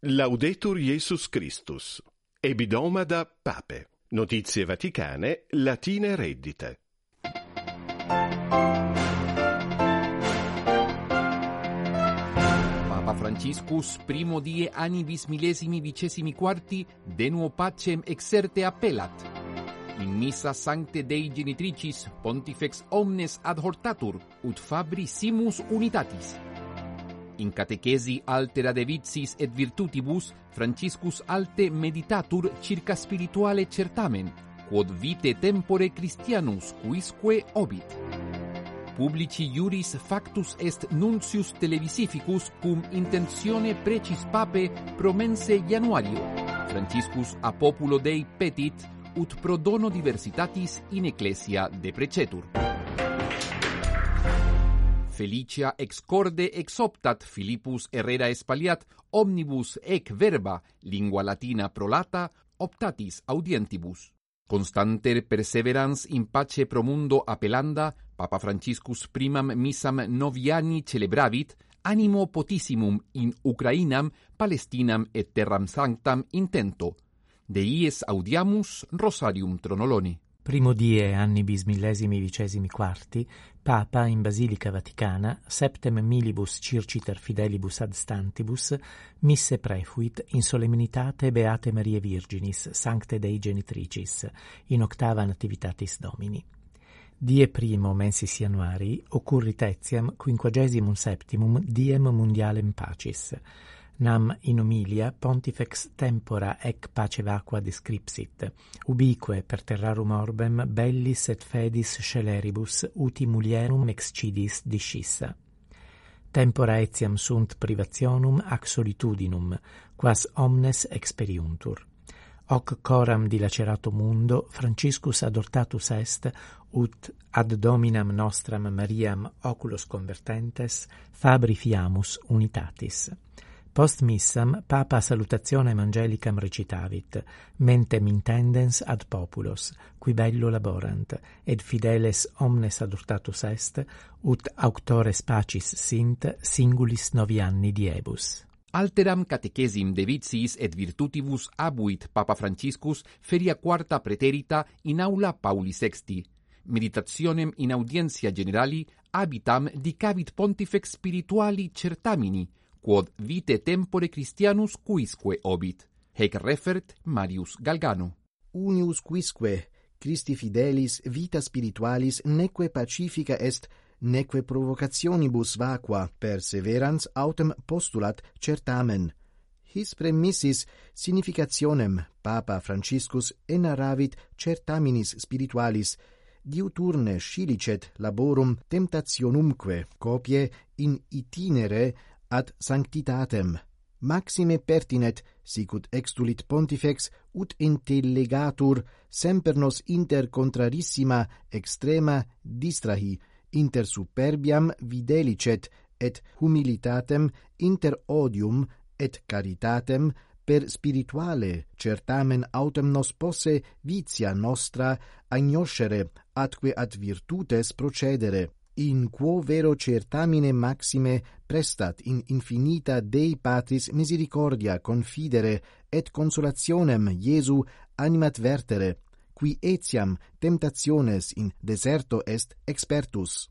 Laudetur Jesus Christus. Ebidomada Pape. Notizie Vaticane, Latine reddite. Papa Franciscus, primo die anibis millesimi vicesimi quarti, de nuo pacem exerte appellat. In missa sancte Dei genitricis, pontifex omnes adhortatur, ut fabri simus unitatis. In catechesi altera de vicis et virtutibus Franciscus alte meditatur circa spirituale certamen, quod vite tempore Christianus quisque obit. Publici iuris factus est nuncius televisificus cum intentione precis pape promense Januario. Franciscus a populo Dei petit ut pro dono diversitatis in ecclesia deprecetur. Felicia ex corde ex exoptat Philippus Herrera Espaliat omnibus ec verba lingua latina prolata optatis audientibus. Constanter perseverans in pace pro mundo appellanda, Papa Franciscus primam missam noviani celebravit, animo potissimum in Ucrainam, Palestinam et terram sanctam intento. Deies audiamus Rosarium Tronoloni primo die anni bis millesimi vicesimi quarti, Papa in Basilica Vaticana, septem milibus circiter fidelibus ad stantibus, misse prefuit in solemnitate Beate Marie Virginis, Sancte Dei Genitricis, in octava nativitatis Domini. Die primo mensis januari occurrit etiam quinquagesimum septimum diem mundialem pacis, nam in humilia pontifex tempora ec pace vacua descripsit, ubique per terrarum orbem bellis et fedis celeribus uti mulierum excidis discissa. Tempora etiam sunt privationum ac solitudinum, quas omnes experiuntur. Hoc coram dilacerato mundo Franciscus adortatus est, ut ad dominam nostram Mariam oculos convertentes, fabri fiamus unitatis Post missam papa salutazione evangelicam recitavit, mentem intendens ad populos, qui bello laborant, ed fideles omnes adurtatus est, ut auctores pacis sint singulis novi anni diebus. Alteram catechesim de vitiis et virtutibus abuit Papa Franciscus feria quarta preterita in aula Pauli VI. Meditationem in audientia generali habitam dicavit pontifex spirituali certamini, quod vite tempore Christianus quisque obit, hec refert Marius Galgano. Unius quisque Christi fidelis vita spiritualis neque pacifica est, neque provocationibus vacua perseverans autem postulat certamen. His premissis significationem Papa Franciscus enaravit certaminis spiritualis, diuturne scilicet laborum temptationumque, copie in itinere ad sanctitatem maxime pertinet sicut extulit pontifex ut intellegatur semper nos inter contrarissima extrema distrahi inter superbiam videlicet et humilitatem inter odium et caritatem per spirituale certamen autem nos posse vitia nostra agnoscere atque ad virtutes procedere in quo vero certamine maxime prestat in infinita Dei Patris misericordia confidere et consolationem Iesu animat vertere, qui etiam temptationes in deserto est expertus.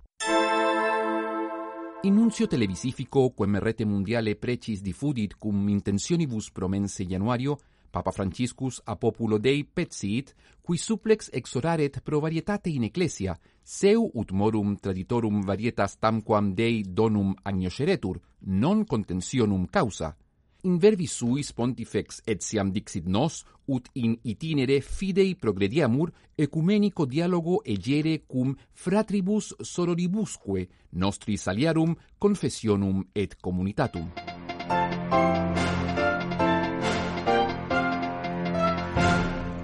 Innunzio televisifico quem rete mondiale precis diffudit cum intentionibus promense Januario Papa Franciscus a populo Dei petsit, qui suplex exoraret pro varietate in ecclesia, seu ut morum traditorum varietas tamquam Dei donum agnosceretur, non contentionum causa. In verbi suis pontifex etiam dixit nos, ut in itinere fidei progrediamur ecumenico dialogo egere cum fratribus sororibusque nostris aliarum confessionum et communitatum.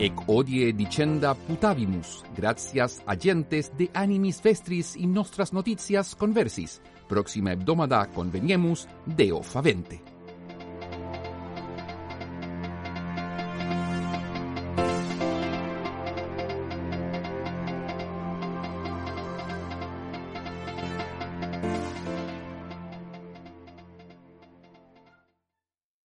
Ec odie dicenda putavimus, gratias agentes de animis vestris in nostras notitias conversis. Proxima hebdomada conveniemus, Deo favente.